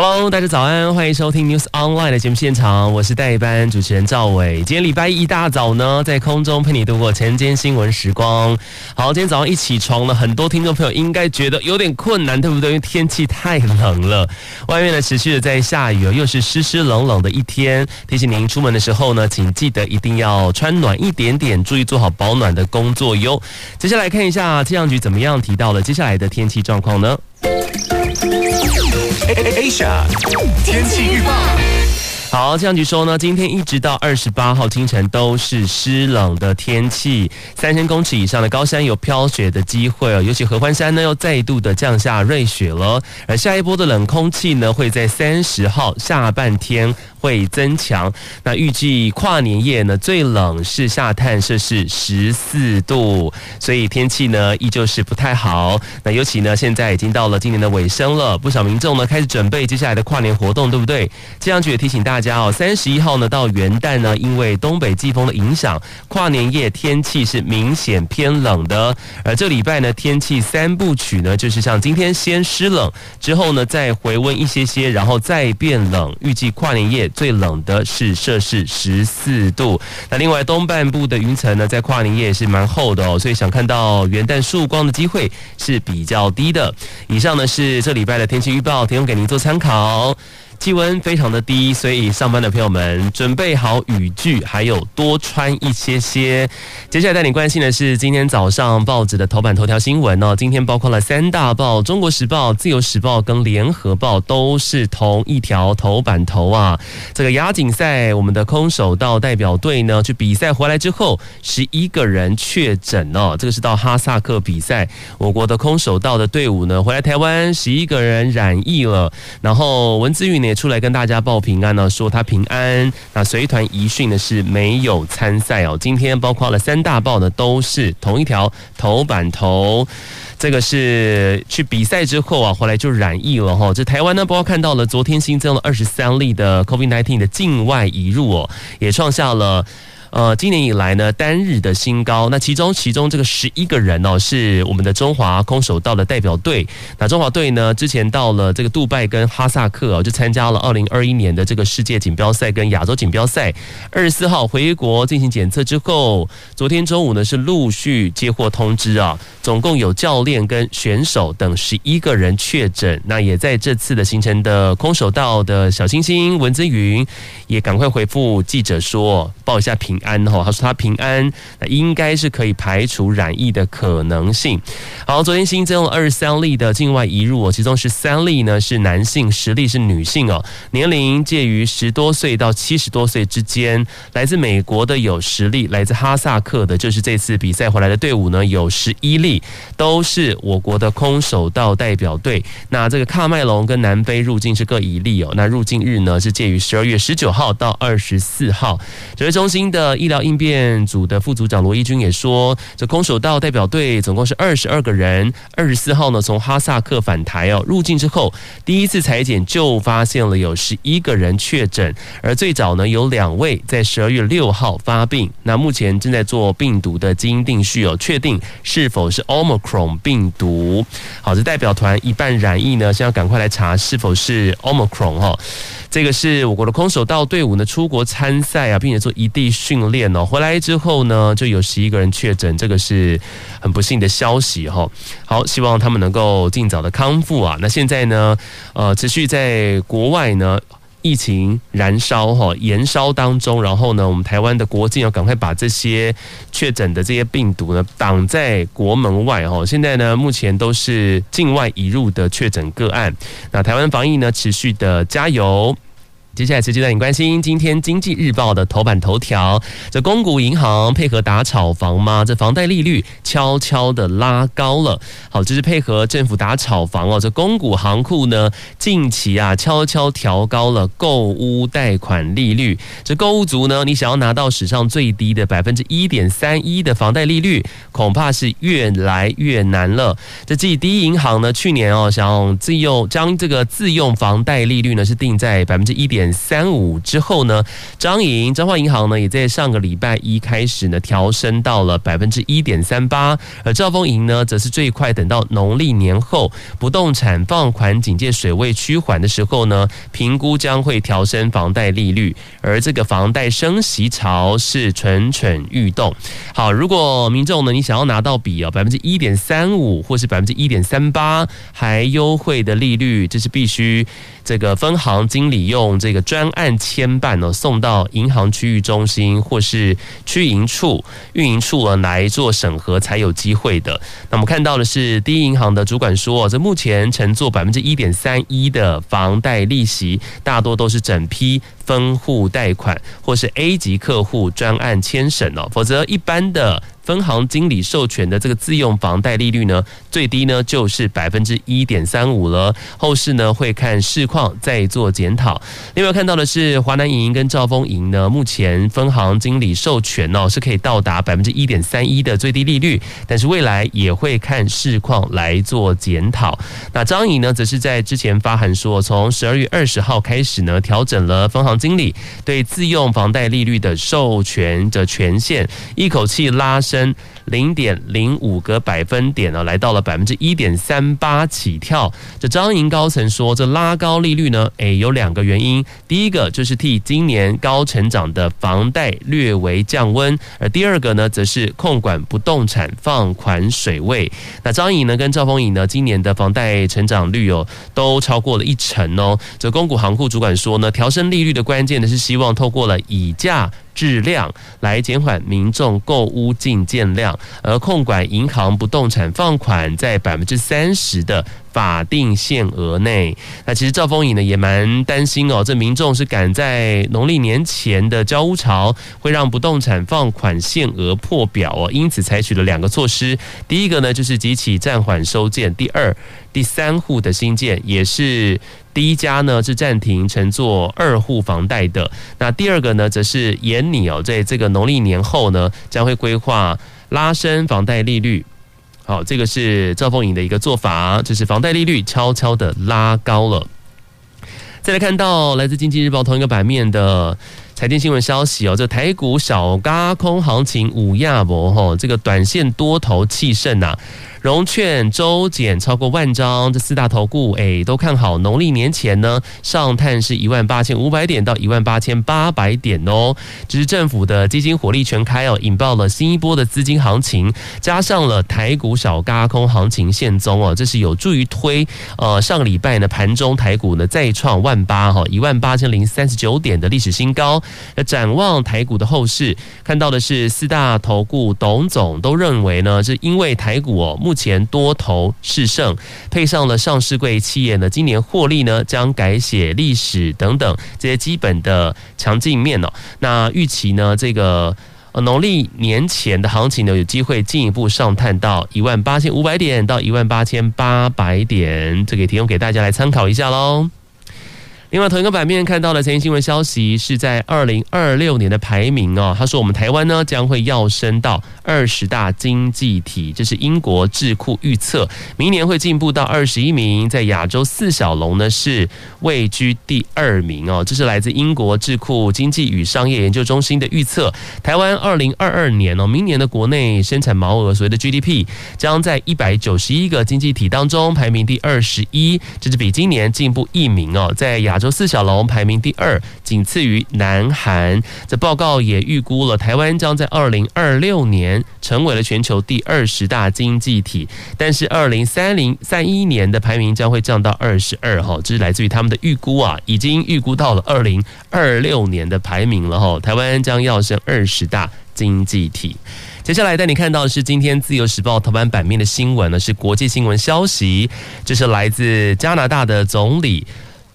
Hello，大家早安，欢迎收听 News Online 的节目现场，我是代班主持人赵伟。今天礼拜一大早呢，在空中陪你度过晨间新闻时光。好，今天早上一起床呢，很多听众朋友应该觉得有点困难，对不对？因为天气太冷了，外面呢持续的在下雨，又是湿湿冷冷的一天。提醒您出门的时候呢，请记得一定要穿暖一点点，注意做好保暖的工作哟。接下来看一下气象局怎么样提到了接下来的天气状况呢？Asia 天气预报，好，气象局说呢，今天一直到二十八号清晨都是湿冷的天气，三千公尺以上的高山有飘雪的机会哦，尤其合欢山呢又再度的降下瑞雪了，而下一波的冷空气呢会在三十号下半天。会增强，那预计跨年夜呢，最冷是下探摄氏十四度，所以天气呢依旧是不太好。那尤其呢，现在已经到了今年的尾声了，不少民众呢开始准备接下来的跨年活动，对不对？气象局也提醒大家哦，三十一号呢到元旦呢，因为东北季风的影响，跨年夜天气是明显偏冷的。而这礼拜呢，天气三部曲呢，就是像今天先湿冷，之后呢再回温一些些，然后再变冷。预计跨年夜。最冷的是摄氏十四度。那另外东半部的云层呢，在跨年夜是蛮厚的哦，所以想看到元旦曙光的机会是比较低的。以上呢是这礼拜的天气预报，提供给您做参考。气温非常的低，所以上班的朋友们准备好雨具，还有多穿一些些。接下来带你关心的是今天早上报纸的头版头条新闻哦。今天包括了三大报，《中国时报》、《自由时报》跟《联合报》都是同一条头版头啊。这个亚锦赛，我们的空手道代表队呢，去比赛回来之后，十一个人确诊哦。这个是到哈萨克比赛，我国的空手道的队伍呢，回来台湾，十一个人染疫了。然后文姿宇呢，也出来跟大家报平安呢，说他平安。那随团遗训呢是没有参赛哦。今天包括了三大报呢，都是同一条头版头。这个是去比赛之后啊，回来就染疫了哈。这台湾呢，包括看到了昨天新增了二十三例的 COVID-19 的境外移入哦，也创下了。呃，今年以来呢，单日的新高。那其中，其中这个十一个人哦，是我们的中华空手道的代表队。那中华队呢，之前到了这个杜拜跟哈萨克哦，就参加了二零二一年的这个世界锦标赛跟亚洲锦标赛。二十四号回国进行检测之后，昨天中午呢是陆续接获通知啊，总共有教练跟选手等十一个人确诊。那也在这次的行程的空手道的小星星文姿云也赶快回复记者说，报一下平安哈，他说他平安，那应该是可以排除染疫的可能性。好，昨天新增了二十三例的境外移入哦，其中十三例呢是男性，十例是女性哦，年龄介于十多岁到七十多岁之间。来自美国的有十例，来自哈萨克的，就是这次比赛回来的队伍呢有十一例，都是我国的空手道代表队。那这个喀麦隆跟南非入境是各一例哦，那入境日呢是介于十二月十九号到二十四号。指挥中心的医疗应变组的副组长罗一军也说，这空手道代表队总共是二十二个人。二十四号呢，从哈萨克返台哦，入境之后第一次采检就发现了有十一个人确诊，而最早呢有两位在十二月六号发病，那目前正在做病毒的基因定序哦，确定是否是 Omicron 病毒。好，这代表团一半染疫呢，现在赶快来查是否是 Omicron 哈。这个是我国的空手道队伍呢出国参赛啊，并且做异地训练哦。回来之后呢，就有十一个人确诊，这个是很不幸的消息哈。好，希望他们能够尽早的康复啊。那现在呢，呃，持续在国外呢，疫情燃烧哈，燃烧当中。然后呢，我们台湾的国境要赶快把这些确诊的这些病毒呢挡在国门外哈。现在呢，目前都是境外移入的确诊个案。那台湾防疫呢，持续的加油。接下来直接带你关心今天经济日报的头版头条。这公股银行配合打炒房吗？这房贷利率悄悄的拉高了。好，这是配合政府打炒房哦。这公股行库呢，近期啊悄悄调高了购屋贷款利率。这购物族呢，你想要拿到史上最低的百分之一点三一的房贷利率，恐怕是越来越难了。这继第一银行呢，去年哦，想自用将这个自用房贷利率呢是定在百分之一点。三五之后呢，张银彰化银行呢也在上个礼拜一开始呢调升到了百分之一点三八，而兆丰银呢则是最快等到农历年后不动产放款警戒水位趋缓的时候呢，评估将会调升房贷利率，而这个房贷升息潮是蠢蠢欲动。好，如果民众呢你想要拿到比啊百分之一点三五或是百分之一点三八还优惠的利率，这是必须这个分行经理用这个。专案牵办呢，送到银行区域中心或是区营处、运营处呢来做审核才有机会的。那我们看到的是，第一银行的主管说，这目前乘坐百分之一点三一的房贷利息，大多都是整批分户贷款或是 A 级客户专案签审哦，否则一般的。分行经理授权的这个自用房贷利率呢，最低呢就是百分之一点三五了。后市呢会看市况再做检讨。另外看到的是华南银跟兆丰银呢，目前分行经理授权哦是可以到达百分之一点三一的最低利率，但是未来也会看市况来做检讨。那张银呢，则是在之前发函说，从十二月二十号开始呢，调整了分行经理对自用房贷利率的授权的权限，一口气拉升。身零点零五个百分点呢，来到了百分之一点三八起跳。这张银高层说，这拉高利率呢，诶，有两个原因。第一个就是替今年高成长的房贷略微降温，而第二个呢，则是控管不动产放款水位。那彰银呢，跟赵丰颖呢，今年的房贷成长率哦，都超过了一成哦。这公股行库主管说呢，调升利率的关键呢，是希望透过了以价。质量来减缓民众购屋进件量，而控管银行不动产放款在百分之三十的法定限额内。那其实赵丰颖呢也蛮担心哦，这民众是赶在农历年前的交屋潮，会让不动产放款限额破表哦，因此采取了两个措施。第一个呢就是即期暂缓收件，第二、第三户的新建也是。第一家呢是暂停承做二户房贷的，那第二个呢则是延拟哦，在这个农历年后呢将会规划拉升房贷利率。好，这个是赵凤颖的一个做法，就是房贷利率悄悄的拉高了。再来看到来自经济日报同一个版面的财经新闻消息哦，这台股小嘎空行情五亚博吼，这个短线多头气盛呐。融券周减超过万张，这四大投顾诶都看好农历年前呢上探是一万八千五百点到一万八千八百点哦。只是政府的基金火力全开哦，引爆了新一波的资金行情，加上了台股小轧空行情现踪哦，这是有助于推呃上个礼拜呢盘中台股呢再创万八哈一万八千零三十九点的历史新高。那展望台股的后市，看到的是四大投顾董总都认为呢，是因为台股哦。目前多头势盛，配上了上市柜企业呢，今年获利呢将改写历史等等这些基本的强劲面哦。那预期呢，这个农历年前的行情呢，有机会进一步上探到一万八千五百点到一万八千八百点，这个也提供给大家来参考一下喽。另外，同一个版面看到的财经新闻消息是在二零二六年的排名哦。他说，我们台湾呢将会跃升到二十大经济体，这是英国智库预测，明年会进步到二十一名，在亚洲四小龙呢是位居第二名哦。这是来自英国智库经济与商业研究中心的预测。台湾二零二二年哦，明年的国内生产毛额，所谓的 GDP，将在一百九十一个经济体当中排名第二十一，这是比今年进步一名哦，在亚。洲四小龙排名第二，仅次于南韩。这报告也预估了台湾将在二零二六年成为了全球第二十大经济体，但是二零三零三一年的排名将会降到二十二。哈，这是来自于他们的预估啊，已经预估到了二零二六年的排名了。哈，台湾将要升二十大经济体。接下来带你看到是今天自由时报头版版面的新闻呢，是国际新闻消息，这是来自加拿大的总理。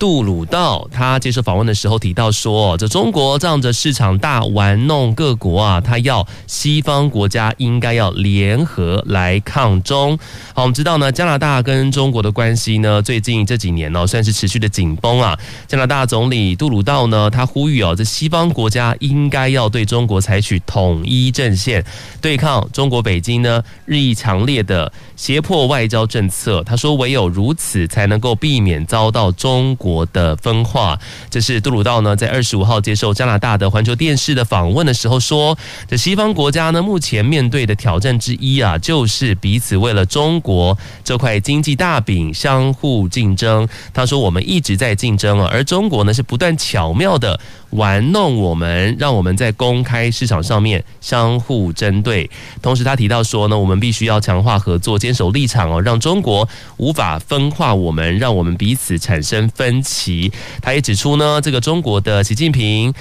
杜鲁道他接受访问的时候提到说，这中国仗着市场大玩弄各国啊，他要西方国家应该要联合来抗中。好，我们知道呢，加拿大跟中国的关系呢，最近这几年呢，算是持续的紧绷啊。加拿大总理杜鲁道呢，他呼吁哦，这西方国家应该要对中国采取统一阵线，对抗中国北京呢日益强烈的胁迫外交政策。他说，唯有如此，才能够避免遭到中国国的分化。这是杜鲁道呢在二十五号接受加拿大的环球电视的访问的时候说，这西方国家呢目前面对的挑战之一啊，就是彼此为了中国这块经济大饼相互竞争。他说，我们一直在竞争啊，而中国呢是不断巧妙的玩弄我们，让我们在公开市场上面相互针对。同时，他提到说呢，我们必须要强化合作，坚守立场哦，让中国无法分化我们，让我们彼此产生分歧。他也指出呢，这个中国的习近平，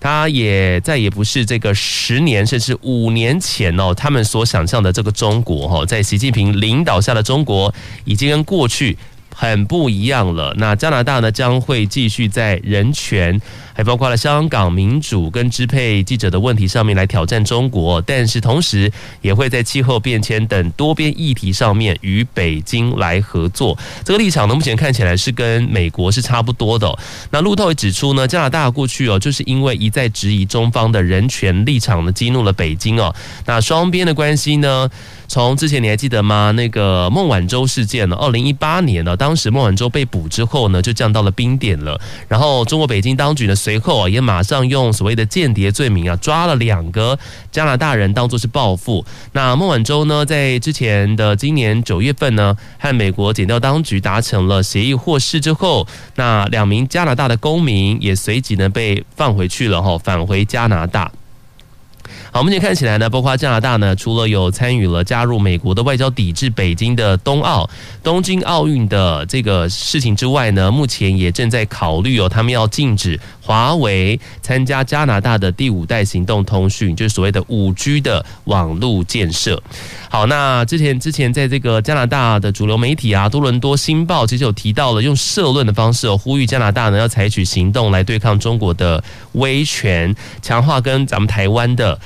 他也再也不是这个十年甚至五年前哦，他们所想象的这个中国哈，在习近平领导下的中国，已经跟过去。很不一样了。那加拿大呢，将会继续在人权，还包括了香港民主跟支配记者的问题上面来挑战中国，但是同时也会在气候变迁等多边议题上面与北京来合作。这个立场呢，目前看起来是跟美国是差不多的。那路透也指出呢，加拿大过去哦，就是因为一再质疑中方的人权立场呢，激怒了北京哦。那双边的关系呢，从之前你还记得吗？那个孟晚舟事件呢，二零一八年呢，当时孟晚舟被捕之后呢，就降到了冰点了。然后中国北京当局呢，随后啊也马上用所谓的间谍罪名啊，抓了两个加拿大人当作是报复。那孟晚舟呢，在之前的今年九月份呢，和美国检调当局达成了协议获释之后，那两名加拿大的公民也随即呢被放回去了哈，返回加拿大。好，目前看起来呢，包括加拿大呢，除了有参与了加入美国的外交抵制北京的冬奥、东京奥运的这个事情之外呢，目前也正在考虑哦，他们要禁止华为参加加拿大的第五代行动通讯，就是所谓的五 G 的网络建设。好，那之前之前在这个加拿大的主流媒体啊，多伦多星报其实有提到了用社论的方式哦，呼吁加拿大呢要采取行动来对抗中国的威权，强化跟咱们台湾的。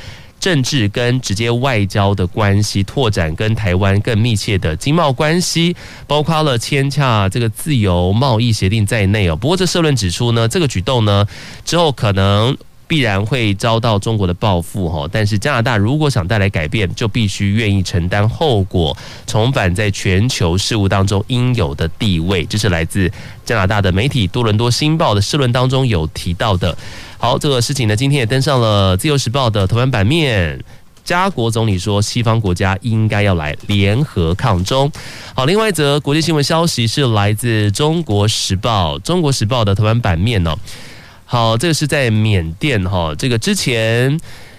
政治跟直接外交的关系，拓展跟台湾更密切的经贸关系，包括了签洽这个自由贸易协定在内哦。不过这社论指出呢，这个举动呢之后可能必然会遭到中国的报复哈。但是加拿大如果想带来改变，就必须愿意承担后果，重返在全球事务当中应有的地位。这是来自加拿大的媒体多伦多星报的社论当中有提到的。好，这个事情呢，今天也登上了《自由时报》的头版版面。加国总理说，西方国家应该要来联合抗中。好，另外一则国际新闻消息是来自《中国时报》，《中国时报》的头版版面哦。好，这个是在缅甸哈，这个之前。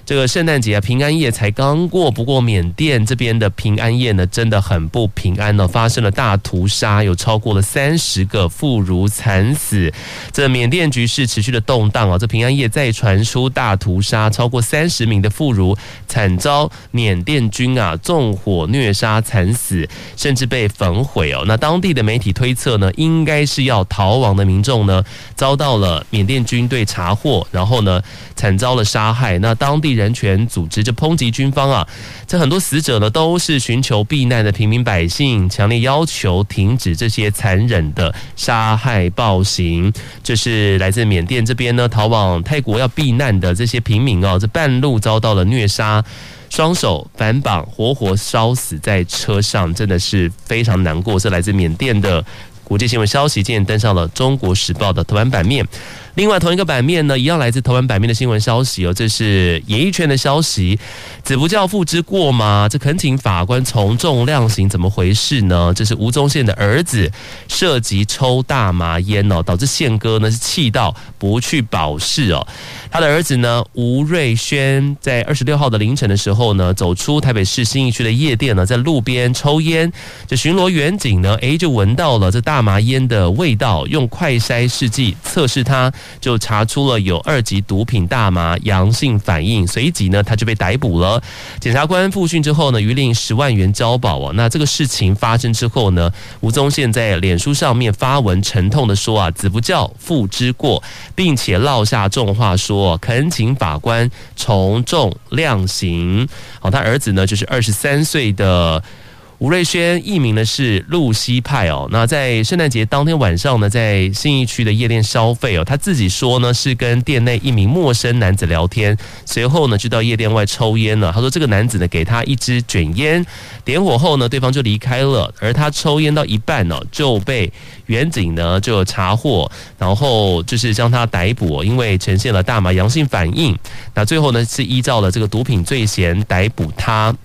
这个圣诞节啊，平安夜才刚过，不过缅甸这边的平安夜呢，真的很不平安呢，发生了大屠杀，有超过了三十个妇孺惨死。这缅甸局势持续的动荡啊，这平安夜再传出大屠杀，超过三十名的妇孺惨遭缅甸军啊纵火虐杀惨死，甚至被焚毁哦。那当地的媒体推测呢，应该是要逃亡的民众呢，遭到了缅甸军队查获，然后呢惨遭了杀害。那当地。人权组织就抨击军方啊，这很多死者呢都是寻求避难的平民百姓，强烈要求停止这些残忍的杀害暴行。这是来自缅甸这边呢逃往泰国要避难的这些平民哦，这半路遭到了虐杀，双手反绑，活活烧死在车上，真的是非常难过。是来自缅甸的国际新闻消息，今天登上了《中国时报》的头版版面。另外，同一个版面呢，一样来自头版版面的新闻消息哦，这是演艺圈的消息。子不教父之过吗？这恳请法官从重量刑，怎么回事呢？这是吴宗宪的儿子涉及抽大麻烟哦，导致宪哥呢是气到不去保释哦。他的儿子呢吴瑞轩在二十六号的凌晨的时候呢，走出台北市新义区的夜店呢，在路边抽烟，这巡逻员警呢，诶就闻到了这大麻烟的味道，用快筛试剂测试他。就查出了有二级毒品大麻阳性反应，随即呢他就被逮捕了。检察官复讯之后呢，予令十万元交保啊。那这个事情发生之后呢，吴宗宪在脸书上面发文沉痛的说啊，子不教，父之过，并且落下重话说，恳请法官从重量刑。好，他儿子呢就是二十三岁的。吴瑞轩艺名呢是露西派哦，那在圣诞节当天晚上呢，在信义区的夜店消费哦，他自己说呢是跟店内一名陌生男子聊天，随后呢就到夜店外抽烟了。他说这个男子呢给他一支卷烟，点火后呢对方就离开了，而他抽烟到一半呢就被员警呢就查获，然后就是将他逮捕，因为呈现了大麻阳性反应，那最后呢是依照了这个毒品罪嫌逮捕他。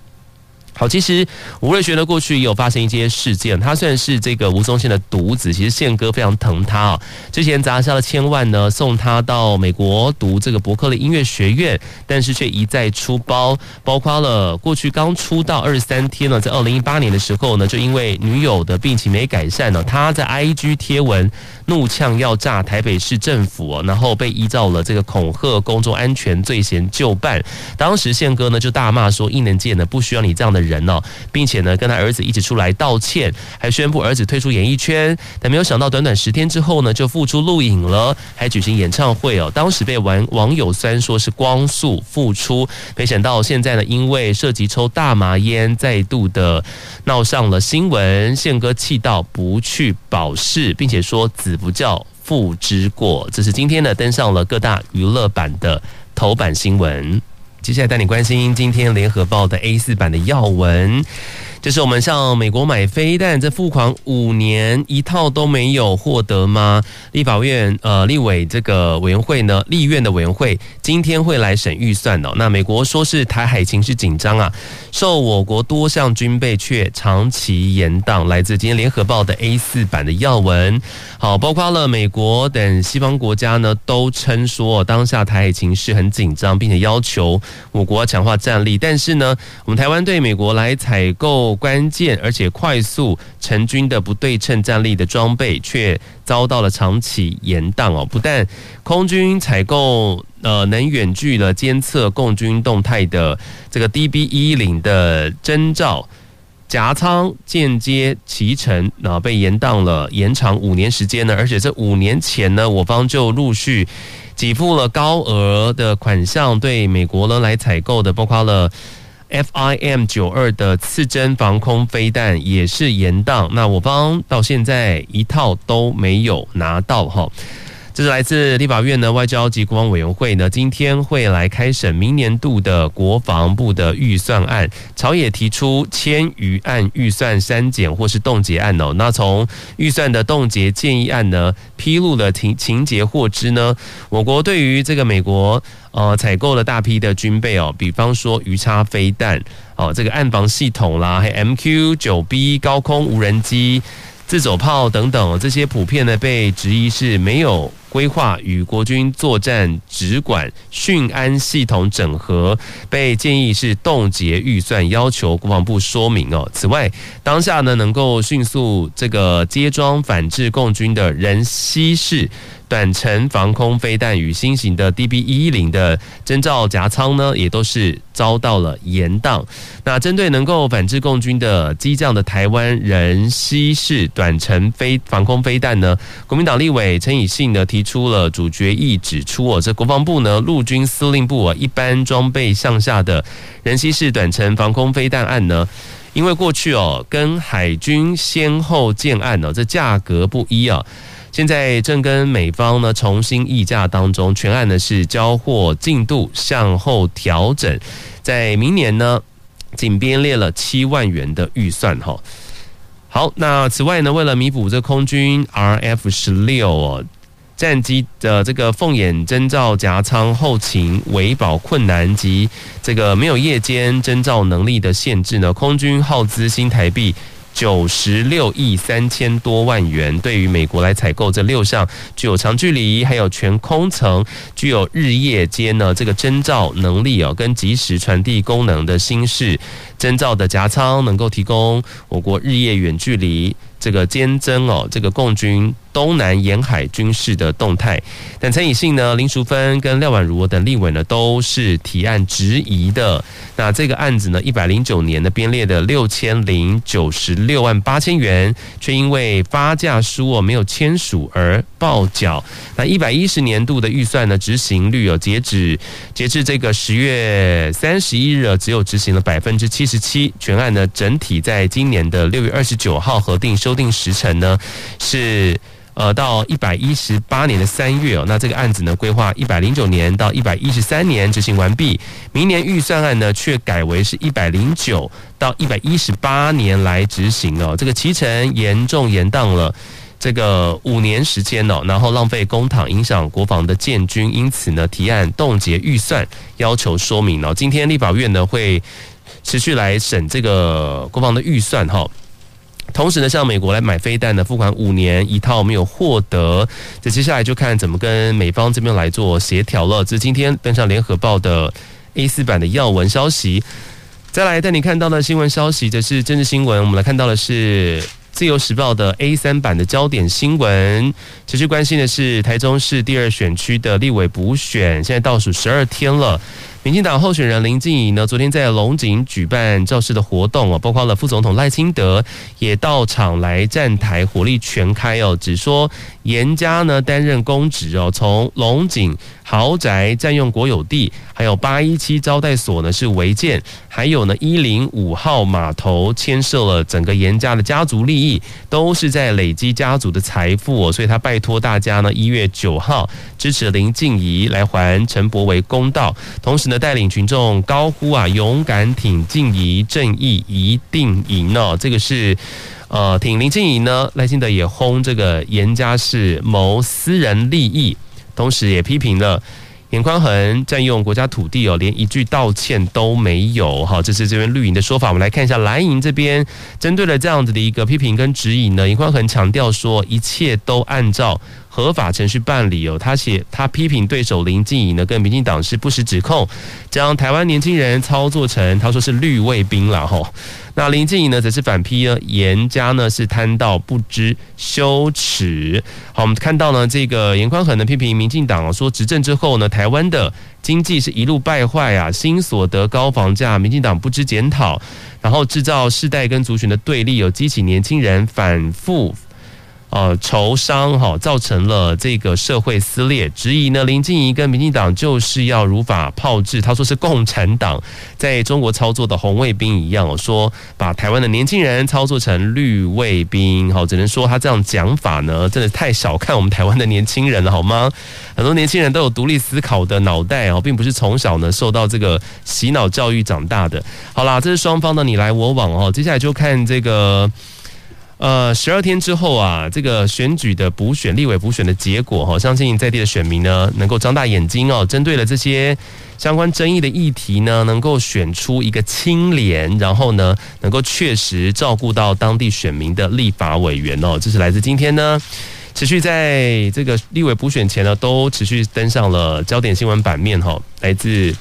好，其实吴瑞轩的过去也有发生一些事件。他虽然是这个吴宗宪的独子，其实宪哥非常疼他啊。之前砸下了千万呢，送他到美国读这个伯克利音乐学院，但是却一再出包，包括了过去刚出道二十三天呢，在二零一八年的时候呢，就因为女友的病情没改善呢，他在 IG 贴文怒呛要炸台北市政府，然后被依照了这个恐吓公众安全罪嫌就办。当时宪哥呢就大骂说：“艺能界呢不需要你这样的。”人哦，并且呢，跟他儿子一起出来道歉，还宣布儿子退出演艺圈。但没有想到，短短十天之后呢，就复出录影了，还举行演唱会哦。当时被网网友酸说是光速复出，没想到现在呢，因为涉及抽大麻烟，再度的闹上了新闻。宪哥气到不去保释，并且说子不教，父之过。这是今天呢，登上了各大娱乐版的头版新闻。接下来带你关心今天联合报的 A 四版的要闻。就是我们向美国买飞弹，这付款五年一套都没有获得吗？立法院呃立委这个委员会呢，立院的委员会今天会来审预算哦。那美国说是台海情势紧张啊，受我国多项军备却长期延宕。来自今天联合报的 A 四版的要闻，好，包括了美国等西方国家呢，都称说当下台海情势很紧张，并且要求我国要强化战力。但是呢，我们台湾对美国来采购。关键而且快速成军的不对称战力的装备，却遭到了长期延宕哦。不但空军采购呃能远距了监测共军动态的这个 DB 一零的征兆夹舱间接期程，那被延宕了延长五年时间呢。而且这五年前呢，我方就陆续给付了高额的款项，对美国呢来采购的，包括了。FIM 九二的刺针防空飞弹也是延宕，那我方到现在一套都没有拿到哈。这是来自立法院的外交及国防委员会呢，今天会来开审明年度的国防部的预算案。朝野提出千余案预算删减或是冻结案哦。那从预算的冻结建议案呢，披露了情情节获知呢，我国对于这个美国呃采购了大批的军备哦，比方说鱼叉飞弹哦，这个暗防系统啦，还 MQ 九 B 高空无人机、自走炮等等，这些普遍呢被质疑是没有。规划与国军作战指管训安系统整合，被建议是冻结预算，要求国防部说明哦。此外，当下呢能够迅速这个接装反制共军的人西式。短程防空飞弹与新型的 DB 一一零的侦照夹舱呢，也都是遭到了延宕。那针对能够反制共军的机降的台湾人西式短程飞防空飞弹呢，国民党立委陈以信呢提出了主决议，指出哦，这国防部呢陆军司令部啊一般装备向下的人西式短程防空飞弹案呢，因为过去哦跟海军先后建案呢，这价格不一啊。现在正跟美方呢重新议价当中，全案呢是交货进度向后调整，在明年呢仅编列了七万元的预算哈。好，那此外呢，为了弥补这空军 RF 十六哦战机的这个凤眼侦照夹舱后勤维保困难及这个没有夜间侦照能力的限制呢，空军耗资新台币。九十六亿三千多万元，对于美国来采购这六项具有长距离、还有全空层、具有日夜间呢这个侦照能力哦，跟及时传递功能的新式侦照的夹舱，能够提供我国日夜远距离。这个坚侦哦，这个共军东南沿海军事的动态。但陈以信呢、林淑芬跟廖婉如等立委呢，都是提案质疑的。那这个案子呢，一百零九年的编列的六千零九十六万八千元，却因为发价书哦没有签署而报缴。那一百一十年度的预算呢，执行率哦，截止截至这个十月三十一日，只有执行了百分之七十七。全案呢，整体在今年的六月二十九号核定修订时程呢，是呃到一百一十八年的三月哦。那这个案子呢，规划一百零九年到一百一十三年执行完毕，明年预算案呢，却改为是一百零九到一百一十八年来执行哦。这个期程严重延宕了这个五年时间哦，然后浪费公帑，影响国防的建军，因此呢，提案冻结预算，要求说明哦。今天立法院呢会。持续来审这个国防的预算哈，同时呢，向美国来买飞弹呢，付款五年一套没有获得，这接下来就看怎么跟美方这边来做协调了。这是今天登上联合报的 A 四版的要闻消息。再来带你看到的新闻消息，这是政治新闻。我们来看到的是自由时报的 A 三版的焦点新闻。持续关心的是台中市第二选区的立委补选，现在倒数十二天了。民进党候选人林静怡呢，昨天在龙井举办造势的活动哦，包括了副总统赖清德也到场来站台，火力全开哦，只说严家呢担任公职哦，从龙井豪宅占用国有地，还有八一七招待所呢是违建，还有呢一零五号码头牵涉了整个严家的家族利益，都是在累积家族的财富哦，所以他拜托大家呢一月九号支持林静怡来还陈柏为公道，同时呢。带领群众高呼啊，勇敢挺静仪，正义一定赢哦！这个是呃挺林静仪呢，赖清德也轰这个严家是谋私人利益，同时也批评了严宽恒占用国家土地哦，连一句道歉都没有。好，这是这边绿营的说法。我们来看一下蓝营这边针对了这样子的一个批评跟指引呢，严宽恒强调说，一切都按照。合法程序办理哦，他写他批评对手林静怡呢，跟民进党是不实指控，将台湾年轻人操作成他说是绿卫兵了吼。那林静怡呢，则是反批呢，颜家呢是贪到不知羞耻。好，我们看到呢，这个严宽恒的批评民进党说，执政之后呢，台湾的经济是一路败坏啊，新所得高房价，民进党不知检讨，然后制造世代跟族群的对立，有激起年轻人反复。呃，仇商哈，造成了这个社会撕裂。质疑呢，林静怡跟民进党就是要如法炮制，他说是共产党在中国操作的红卫兵一样，说把台湾的年轻人操作成绿卫兵。好，只能说他这样讲法呢，真的太小看我们台湾的年轻人了，好吗？很多年轻人都有独立思考的脑袋哦，并不是从小呢受到这个洗脑教育长大的。好啦，这是双方的你来我往哦，接下来就看这个。呃，十二天之后啊，这个选举的补选、立委补选的结果哈，相信在地的选民呢，能够张大眼睛哦，针对了这些相关争议的议题呢，能够选出一个清廉，然后呢，能够确实照顾到当地选民的立法委员哦。这是来自今天呢，持续在这个立委补选前呢，都持续登上了焦点新闻版面哈。来自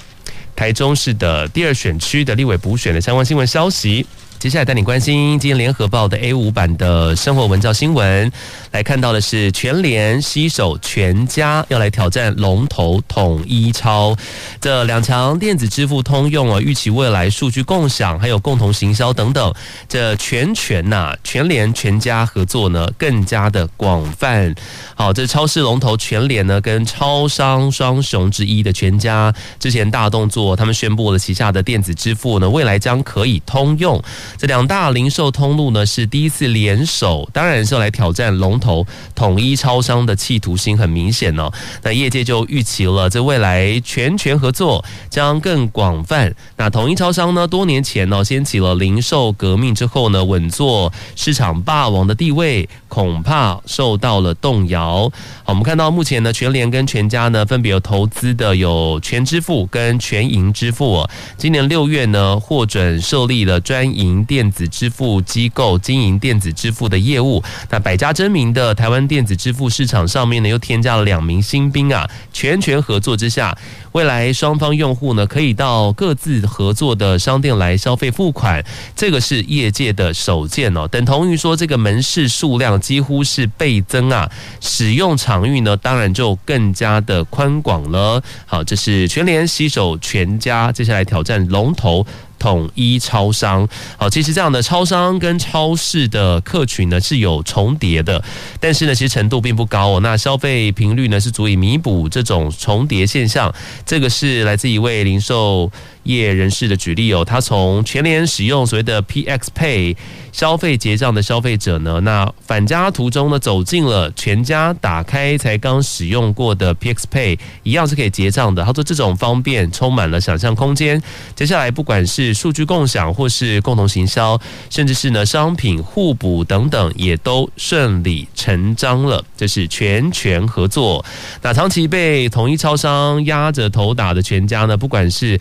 台中市的第二选区的立委补选的相关新闻消息。接下来带你关心今天联合报的 A 五版的生活文教新闻，来看到的是全联携手全家要来挑战龙头统一超，这两强电子支付通用啊，预期未来数据共享还有共同行销等等，这全全呐全联全家合作呢更加的广泛。好，这超市龙头全联呢跟超商双雄之一的全家之前大动作，他们宣布了旗下的电子支付呢未来将可以通用。这两大零售通路呢是第一次联手，当然是要来挑战龙头统一超商的企图心很明显哦。那业界就预期了，这未来全权合作将更广泛。那统一超商呢，多年前呢掀起了零售革命之后呢，稳坐市场霸王的地位，恐怕受到了动摇。好，我们看到目前呢，全联跟全家呢分别有投资的有全支付跟全银支付。今年六月呢获准设立了专。营电子支付机构经营电子支付的业务。那百家争鸣的台湾电子支付市场上面呢，又添加了两名新兵啊，全权合作之下，未来双方用户呢可以到各自合作的商店来消费付款，这个是业界的首见哦，等同于说这个门市数量几乎是倍增啊，使用场域呢当然就更加的宽广了。好，这是全联携手全家，接下来挑战龙头。统一超商，好，其实这样的超商跟超市的客群呢是有重叠的，但是呢，其实程度并不高哦。那消费频率呢是足以弥补这种重叠现象。这个是来自一位零售业人士的举例哦，他从全联使用所谓的 PX Pay 消费结账的消费者呢，那返家途中呢走进了全家，打开才刚使用过的 PX Pay，一样是可以结账的。他说这种方便充满了想象空间。接下来不管是数据共享或是共同行销，甚至是呢商品互补等等，也都顺理成章了。这是全权合作。那长期被统一超商压着头打的全家呢，不管是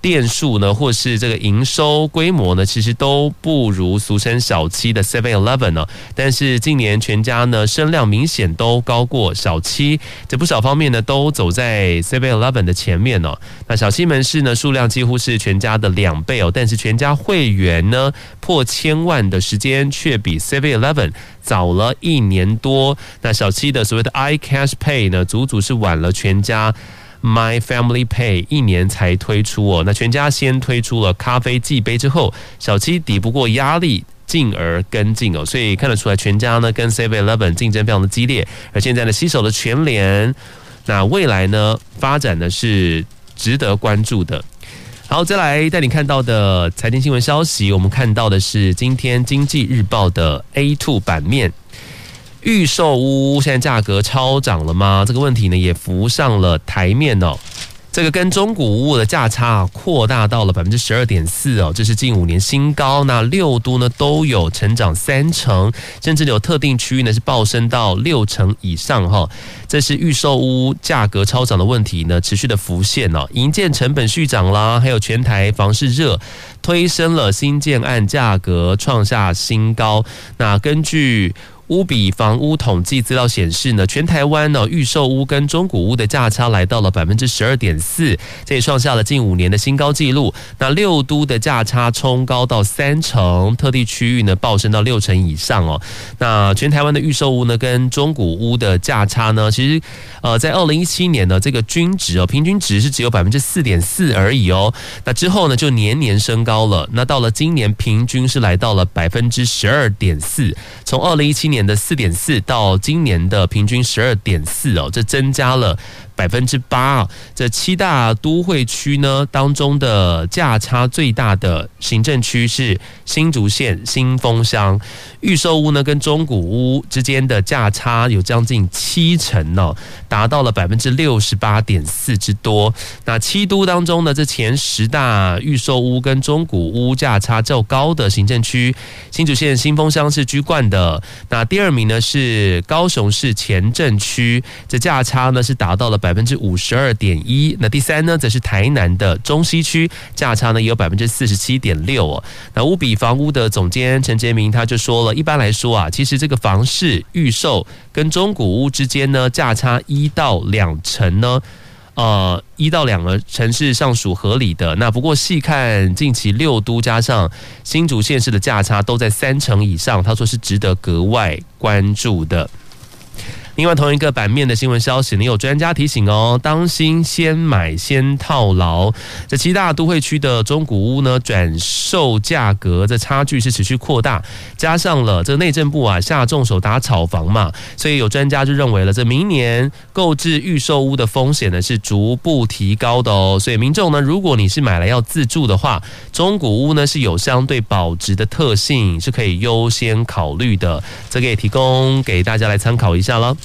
店数呢，或是这个营收规模呢，其实都不如俗称小七的 Seven Eleven 呢。但是近年全家呢，声量明显都高过小七，这不少方面呢，都走在 Seven Eleven 的前面呢。那小七门市呢，数量几乎是全家的两倍哦。但是全家会员呢，破千万的时间却比 Seven Eleven 早了一年多。那小七的所谓的 iCash Pay 呢，足足是晚了全家。My Family Pay 一年才推出哦，那全家先推出了咖啡寄杯之后，小七抵不过压力，进而跟进哦，所以看得出来全家呢跟 Seven Eleven 竞争非常的激烈，而现在呢携手的全联，那未来呢发展呢是值得关注的。好，再来带你看到的财经新闻消息，我们看到的是今天经济日报的 A2 版面。预售屋现在价格超涨了吗？这个问题呢也浮上了台面哦。这个跟中古屋的价差扩大到了百分之十二点四哦，这是近五年新高。那六都呢都有成长三成，甚至有特定区域呢是暴升到六成以上哈。这是预售屋价格超涨的问题呢持续的浮现哦，营建成本续涨啦，还有全台房市热，推升了新建案价格创下新高。那根据屋比房屋统计资料显示呢，全台湾呢预售屋跟中古屋的价差来到了百分之十二点四，这也创下了近五年的新高纪录。那六都的价差冲高到三成，特地区域呢暴升到六成以上哦。那全台湾的预售屋呢跟中古屋的价差呢，其实呃在二零一七年呢这个均值哦平均值是只有百分之四点四而已哦。那之后呢就年年升高了，那到了今年平均是来到了百分之十二点四，从二零一七年年的四点四到今年的平均十二点四哦，这增加了。百分之八，这七大都会区呢当中的价差最大的行政区是新竹县新丰乡，预售屋呢跟中古屋之间的价差有将近七成呢，达到了百分之六十八点四之多。那七都当中呢，这前十大预售屋跟中古屋价差较高的行政区，新竹县新丰乡是居冠的。那第二名呢是高雄市前镇区，这价差呢是达到了百。百分之五十二点一，那第三呢，则是台南的中西区，价差呢也有百分之四十七点六哦。那屋比房屋的总监陈杰明他就说了，一般来说啊，其实这个房市预售跟中古屋之间呢，价差一到两成呢，呃，一到两个城市尚属合理的。那不过细看近期六都加上新竹县市的价差都在三成以上，他说是值得格外关注的。另外，同一个版面的新闻消息，你有专家提醒哦，当心先买先套牢。这七大都会区的中古屋呢，转售价格这差距是持续扩大，加上了这内政部啊下重手打炒房嘛，所以有专家就认为了，这明年购置预售屋的风险呢是逐步提高的哦。所以民众呢，如果你是买来要自住的话，中古屋呢是有相对保值的特性，是可以优先考虑的。这个也提供给大家来参考一下了。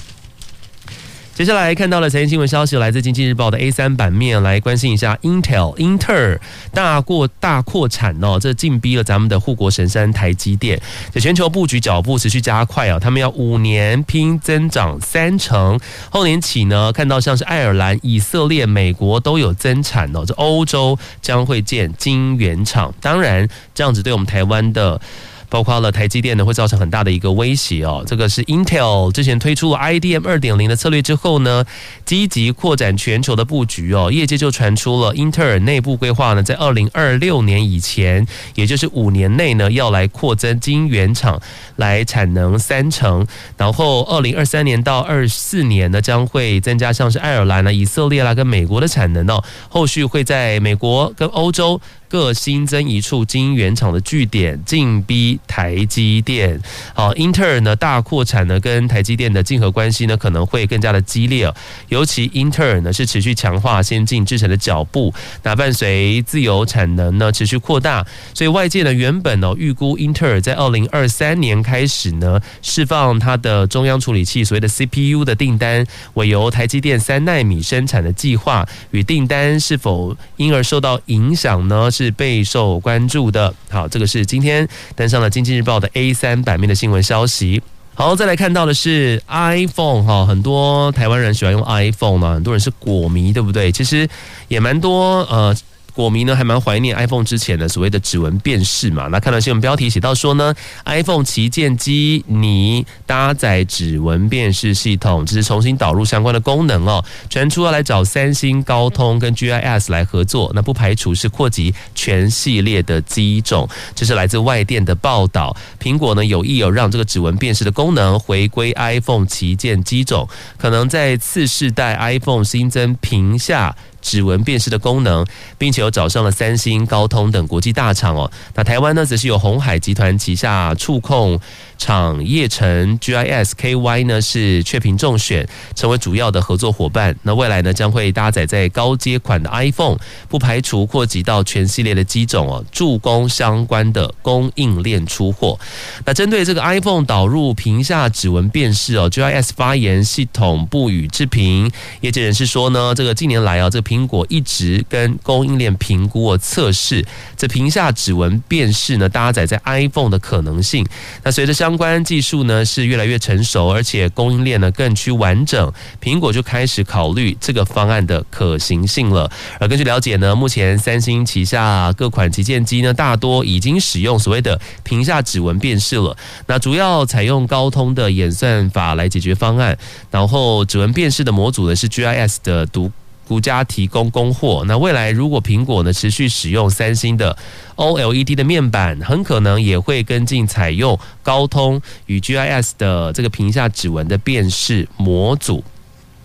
接下来看到了财经新闻消息，来自经济日报的 A 三版面，来关心一下 Intel 英特尔大过大扩产哦，这进逼了咱们的护国神山台积电，在全球布局脚步持续加快啊，他们要五年拼增长三成，后年起呢，看到像是爱尔兰、以色列、美国都有增产哦，这欧洲将会建晶圆厂，当然这样子对我们台湾的。包括了台积电呢，会造成很大的一个威胁哦。这个是 Intel 之前推出 IDM 二点零的策略之后呢，积极扩展全球的布局哦。业界就传出了英特尔内部规划呢，在二零二六年以前，也就是五年内呢，要来扩增晶圆厂，来产能三成。然后二零二三年到二四年呢，将会增加像是爱尔兰啦、以色列啦跟美国的产能哦。后续会在美国跟欧洲。各新增一处晶圆厂的据点，进逼台积电。好，英特尔呢大扩产呢，跟台积电的竞合关系呢可能会更加的激烈。尤其英特尔呢是持续强化先进制程的脚步，那伴随自由产能呢持续扩大，所以外界呢原本呢预估英特尔在二零二三年开始呢释放它的中央处理器所谓的 CPU 的订单，为由台积电三纳米生产的计划与订单是否因而受到影响呢？是。是备受关注的。好，这个是今天登上了《经济日报》的 A 三版面的新闻消息。好，再来看到的是 iPhone 哈，很多台湾人喜欢用 iPhone 嘛，很多人是果迷，对不对？其实也蛮多呃。果迷呢还蛮怀念 iPhone 之前的所谓的指纹辨识嘛。那看到新闻标题写到说呢，iPhone 旗舰机拟搭载指纹辨识系统，这是重新导入相关的功能哦。传出要来找三星、高通跟 GIS 来合作，那不排除是扩及全系列的机种。这是来自外电的报道。苹果呢有意有让这个指纹辨识的功能回归 iPhone 旗舰机种，可能在次世代 iPhone 新增屏下。指纹辨识的功能，并且有找上了三星、高通等国际大厂哦。那台湾呢，则是有鸿海集团旗下触控厂业城 GIS KY 呢是雀屏中选，成为主要的合作伙伴。那未来呢，将会搭载在高阶款的 iPhone，不排除扩及到全系列的机种哦，助攻相关的供应链出货。那针对这个 iPhone 导入屏下指纹辨识哦，GIS 发言系统不予置评。业界人士说呢，这个近年来啊，这个苹果一直跟供应链评估测试这屏下指纹辨识呢，搭载在 iPhone 的可能性。那随着相关技术呢是越来越成熟，而且供应链呢更趋完整，苹果就开始考虑这个方案的可行性了。而根据了解呢，目前三星旗下各款旗舰机呢，大多已经使用所谓的屏下指纹辨识了。那主要采用高通的演算法来解决方案，然后指纹辨识的模组呢是 GIS 的独。独家提供供货。那未来如果苹果呢持续使用三星的 OLED 的面板，很可能也会跟进采用高通与 GIS 的这个屏下指纹的辨识模组。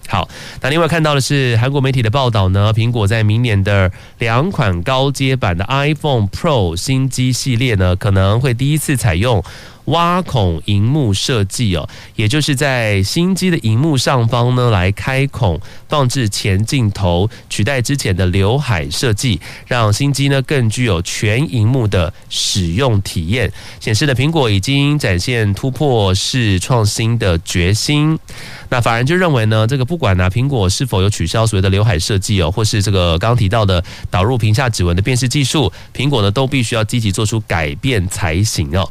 好，那另外看到的是韩国媒体的报道呢，苹果在明年的两款高阶版的 iPhone Pro 新机系列呢，可能会第一次采用。挖孔荧幕设计哦，也就是在新机的荧幕上方呢，来开孔放置前镜头，取代之前的刘海设计，让新机呢更具有全荧幕的使用体验。显示的苹果已经展现突破式创新的决心。那法人就认为呢，这个不管呢苹果是否有取消所谓的刘海设计哦，或是这个刚刚提到的导入屏下指纹的辨识技术，苹果呢都必须要积极做出改变才行哦。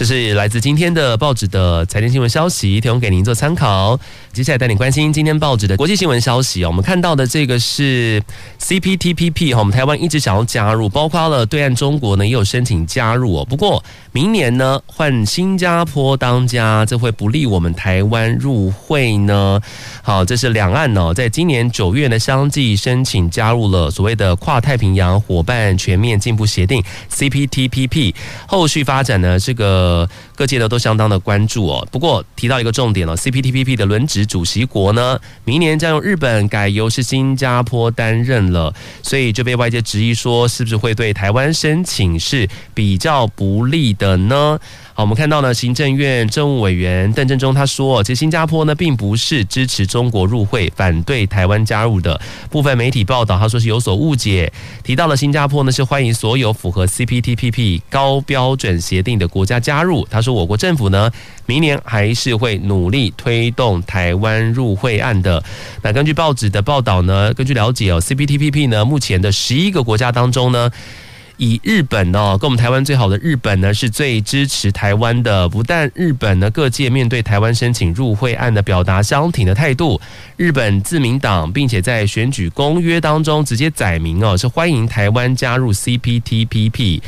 这是来自今天的报纸的财经新闻消息，提供给您做参考。接下来带你关心今天报纸的国际新闻消息哦。我们看到的这个是 CPTPP 哈，我们台湾一直想要加入，包括了对岸中国呢也有申请加入哦。不过明年呢换新加坡当家，这会不利我们台湾入会呢？好，这是两岸呢在今年九月呢相继申请加入了所谓的跨太平洋伙伴全面进步协定 CPTPP。后续发展呢这个。呃，各界呢都相当的关注哦。不过提到一个重点了，CPTPP 的轮值主席国呢，明年将由日本改由是新加坡担任了，所以就被外界质疑说，是不是会对台湾申请是比较不利的呢？好，我们看到呢，行政院政务委员邓振中他说，其实新加坡呢并不是支持中国入会，反对台湾加入的。部分媒体报道，他说是有所误解，提到了新加坡呢是欢迎所有符合 CPTPP 高标准协定的国家加入。他说，我国政府呢明年还是会努力推动台湾入会案的。那根据报纸的报道呢，根据了解哦，CPTPP 呢目前的十一个国家当中呢。以日本哦，跟我们台湾最好的日本呢，是最支持台湾的。不但日本呢，各界面对台湾申请入会案的表达相挺的态度，日本自民党并且在选举公约当中直接载明哦，是欢迎台湾加入 CPTPP。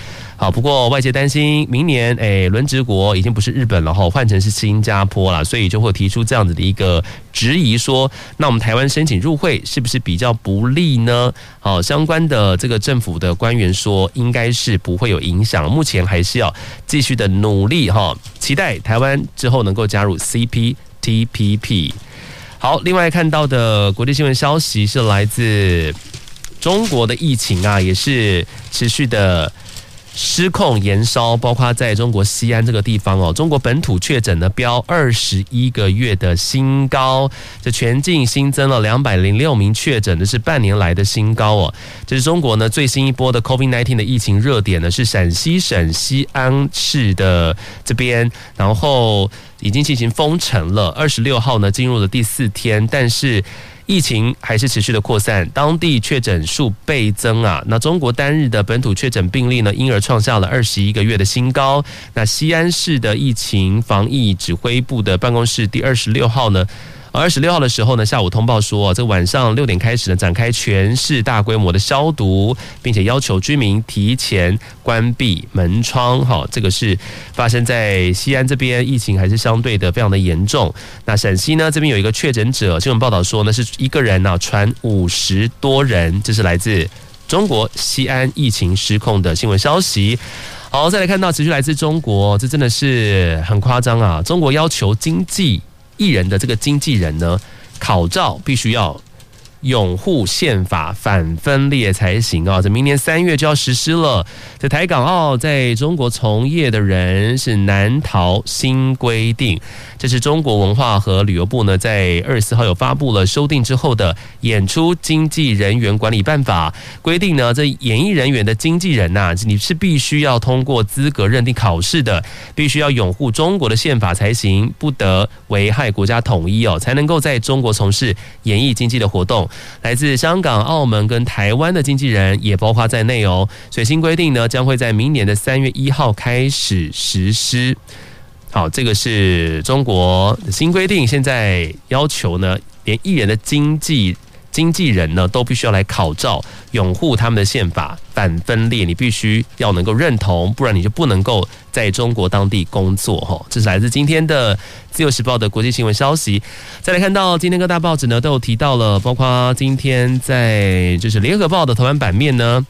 好，不过外界担心明年，诶，轮值国已经不是日本了哈，换成是新加坡了，所以就会提出这样子的一个质疑，说，那我们台湾申请入会是不是比较不利呢？好，相关的这个政府的官员说，应该是不会有影响，目前还是要继续的努力哈，期待台湾之后能够加入 CPTPP。好，另外看到的国际新闻消息是来自中国的疫情啊，也是持续的。失控延烧，包括在中国西安这个地方哦，中国本土确诊呢飙二十一个月的新高，这全境新增了两百零六名确诊，这是半年来的新高哦。这是中国呢最新一波的 COVID-19 的疫情热点呢，是陕西省西安市的这边，然后已经进行封城了。二十六号呢进入了第四天，但是。疫情还是持续的扩散，当地确诊数倍增啊！那中国单日的本土确诊病例呢，因而创下了二十一个月的新高。那西安市的疫情防疫指挥部的办公室第二十六号呢，二十六号的时候呢，下午通报说，这晚上六点开始呢，展开全市大规模的消毒，并且要求居民提前关闭门窗。哈，这个是发生在西安这边，疫情还是相对的非常的严重。那陕西呢，这边有一个确诊者，新闻报道说呢，是一个人呢传五十多人，这是来自中国西安疫情失控的新闻消息。好，再来看到持续来自中国，这真的是很夸张啊！中国要求经济。艺人的这个经纪人呢，考照必须要拥护宪法反分裂才行啊！这明年三月就要实施了。在台港澳在中国从业的人是难逃新规定。这是中国文化和旅游部呢，在二十四号有发布了修订之后的演出经纪人员管理办法，规定呢，这演艺人员的经纪人呐，你是必须要通过资格认定考试的，必须要拥护中国的宪法才行，不得危害国家统一哦，才能够在中国从事演艺经济的活动。来自香港、澳门跟台湾的经纪人也包括在内哦。所以新规定呢，将会在明年的三月一号开始实施。好，这个是中国新规定，现在要求呢，连艺人的经纪经纪人呢，都必须要来考照，拥护他们的宪法，反分裂，你必须要能够认同，不然你就不能够在中国当地工作。哈，这是来自今天的自由时报的国际新闻消息。再来看到今天各大报纸呢，都有提到了，包括今天在就是联合报的头版版面呢。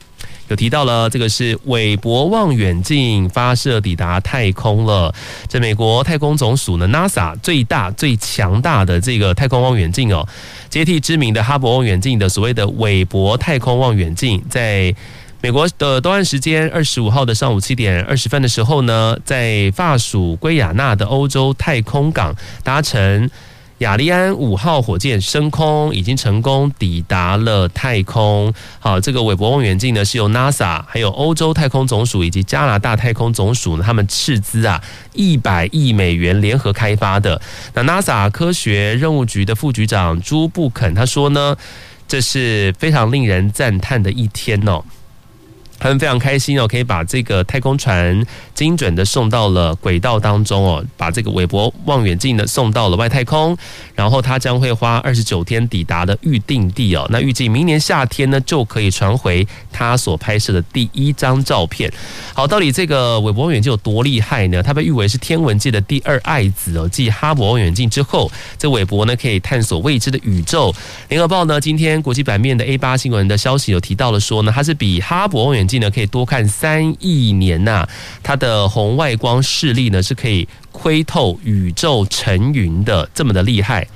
有提到了，这个是韦伯望远镜发射抵达太空了。这美国太空总署呢，NASA 最大最强大的这个太空望远镜哦，接替知名的哈勃望远镜的所谓的韦伯太空望远镜，在美国的东岸时间二十五号的上午七点二十分的时候呢，在法属圭亚那的欧洲太空港搭乘。亚利安五号火箭升空，已经成功抵达了太空。好，这个韦伯望远镜呢，是由 NASA、还有欧洲太空总署以及加拿大太空总署呢，他们斥资啊一百亿美元联合开发的。那 NASA 科学任务局的副局长朱布肯他说呢，这是非常令人赞叹的一天哦。他们非常开心哦，可以把这个太空船精准的送到了轨道当中哦，把这个韦伯望远镜呢送到了外太空，然后它将会花二十九天抵达的预定地哦。那预计明年夏天呢就可以传回它所拍摄的第一张照片。好，到底这个韦伯望远镜有多厉害呢？它被誉为是天文界的第二爱子哦，继哈勃望远镜之后，这韦伯呢可以探索未知的宇宙。联合报呢今天国际版面的 A 八新闻的消息有提到了说呢，它是比哈勃望远镜呢可以多看三亿年呐，它的红外光视力呢是可以窥透宇宙成云的，这么的厉害。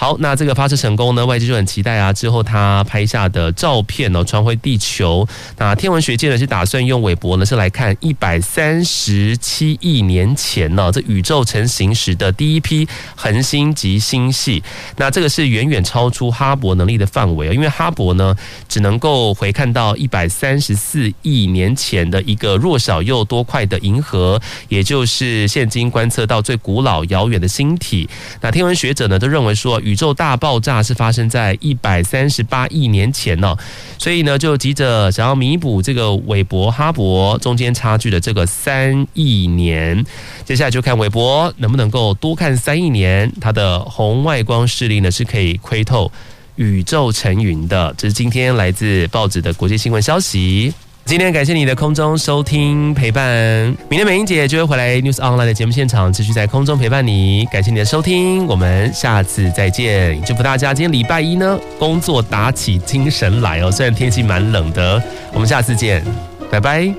好，那这个发射成功呢，外界就很期待啊，之后他拍下的照片呢，传回地球。那天文学界呢是打算用韦伯呢是来看一百三十七亿年前呢，这宇宙成型时的第一批恒星及星系。那这个是远远超出哈勃能力的范围啊，因为哈勃呢只能够回看到一百三十四亿年前的一个弱小又多块的银河，也就是现今观测到最古老遥远的星体。那天文学者呢都认为说。宇宙大爆炸是发生在一百三十八亿年前呢，所以呢就急着想要弥补这个韦伯哈勃中间差距的这个三亿年。接下来就看韦伯能不能够多看三亿年，它的红外光视力呢是可以窥透宇宙成云的。这是今天来自报纸的国际新闻消息。今天感谢你的空中收听陪伴，明天美英姐就会回来 News Online 的节目现场，继续在空中陪伴你。感谢你的收听，我们下次再见。祝福大家今天礼拜一呢，工作打起精神来哦。虽然天气蛮冷的，我们下次见，拜拜。